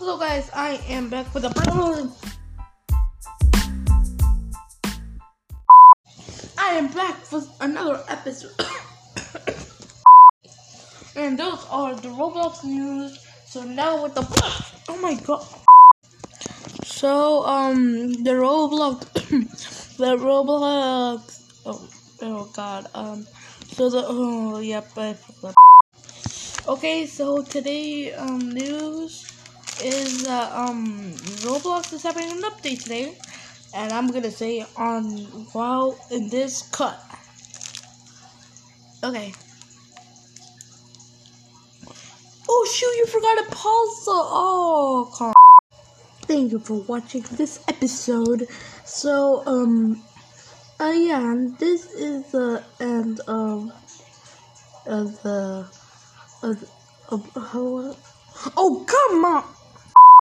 So guys, I am back with a brand I am back with another episode. and those are the Roblox news. So now with the oh my god. So um the Roblox the Roblox oh oh god um so the oh yep Okay, so today um news that um Roblox is having an update today, and I'm gonna say on while in this cut. Okay. Oh shoot! You forgot a pause. Oh, come. Thank you for watching this episode. So um, uh yeah, this is the end of of the of, of. Oh come on!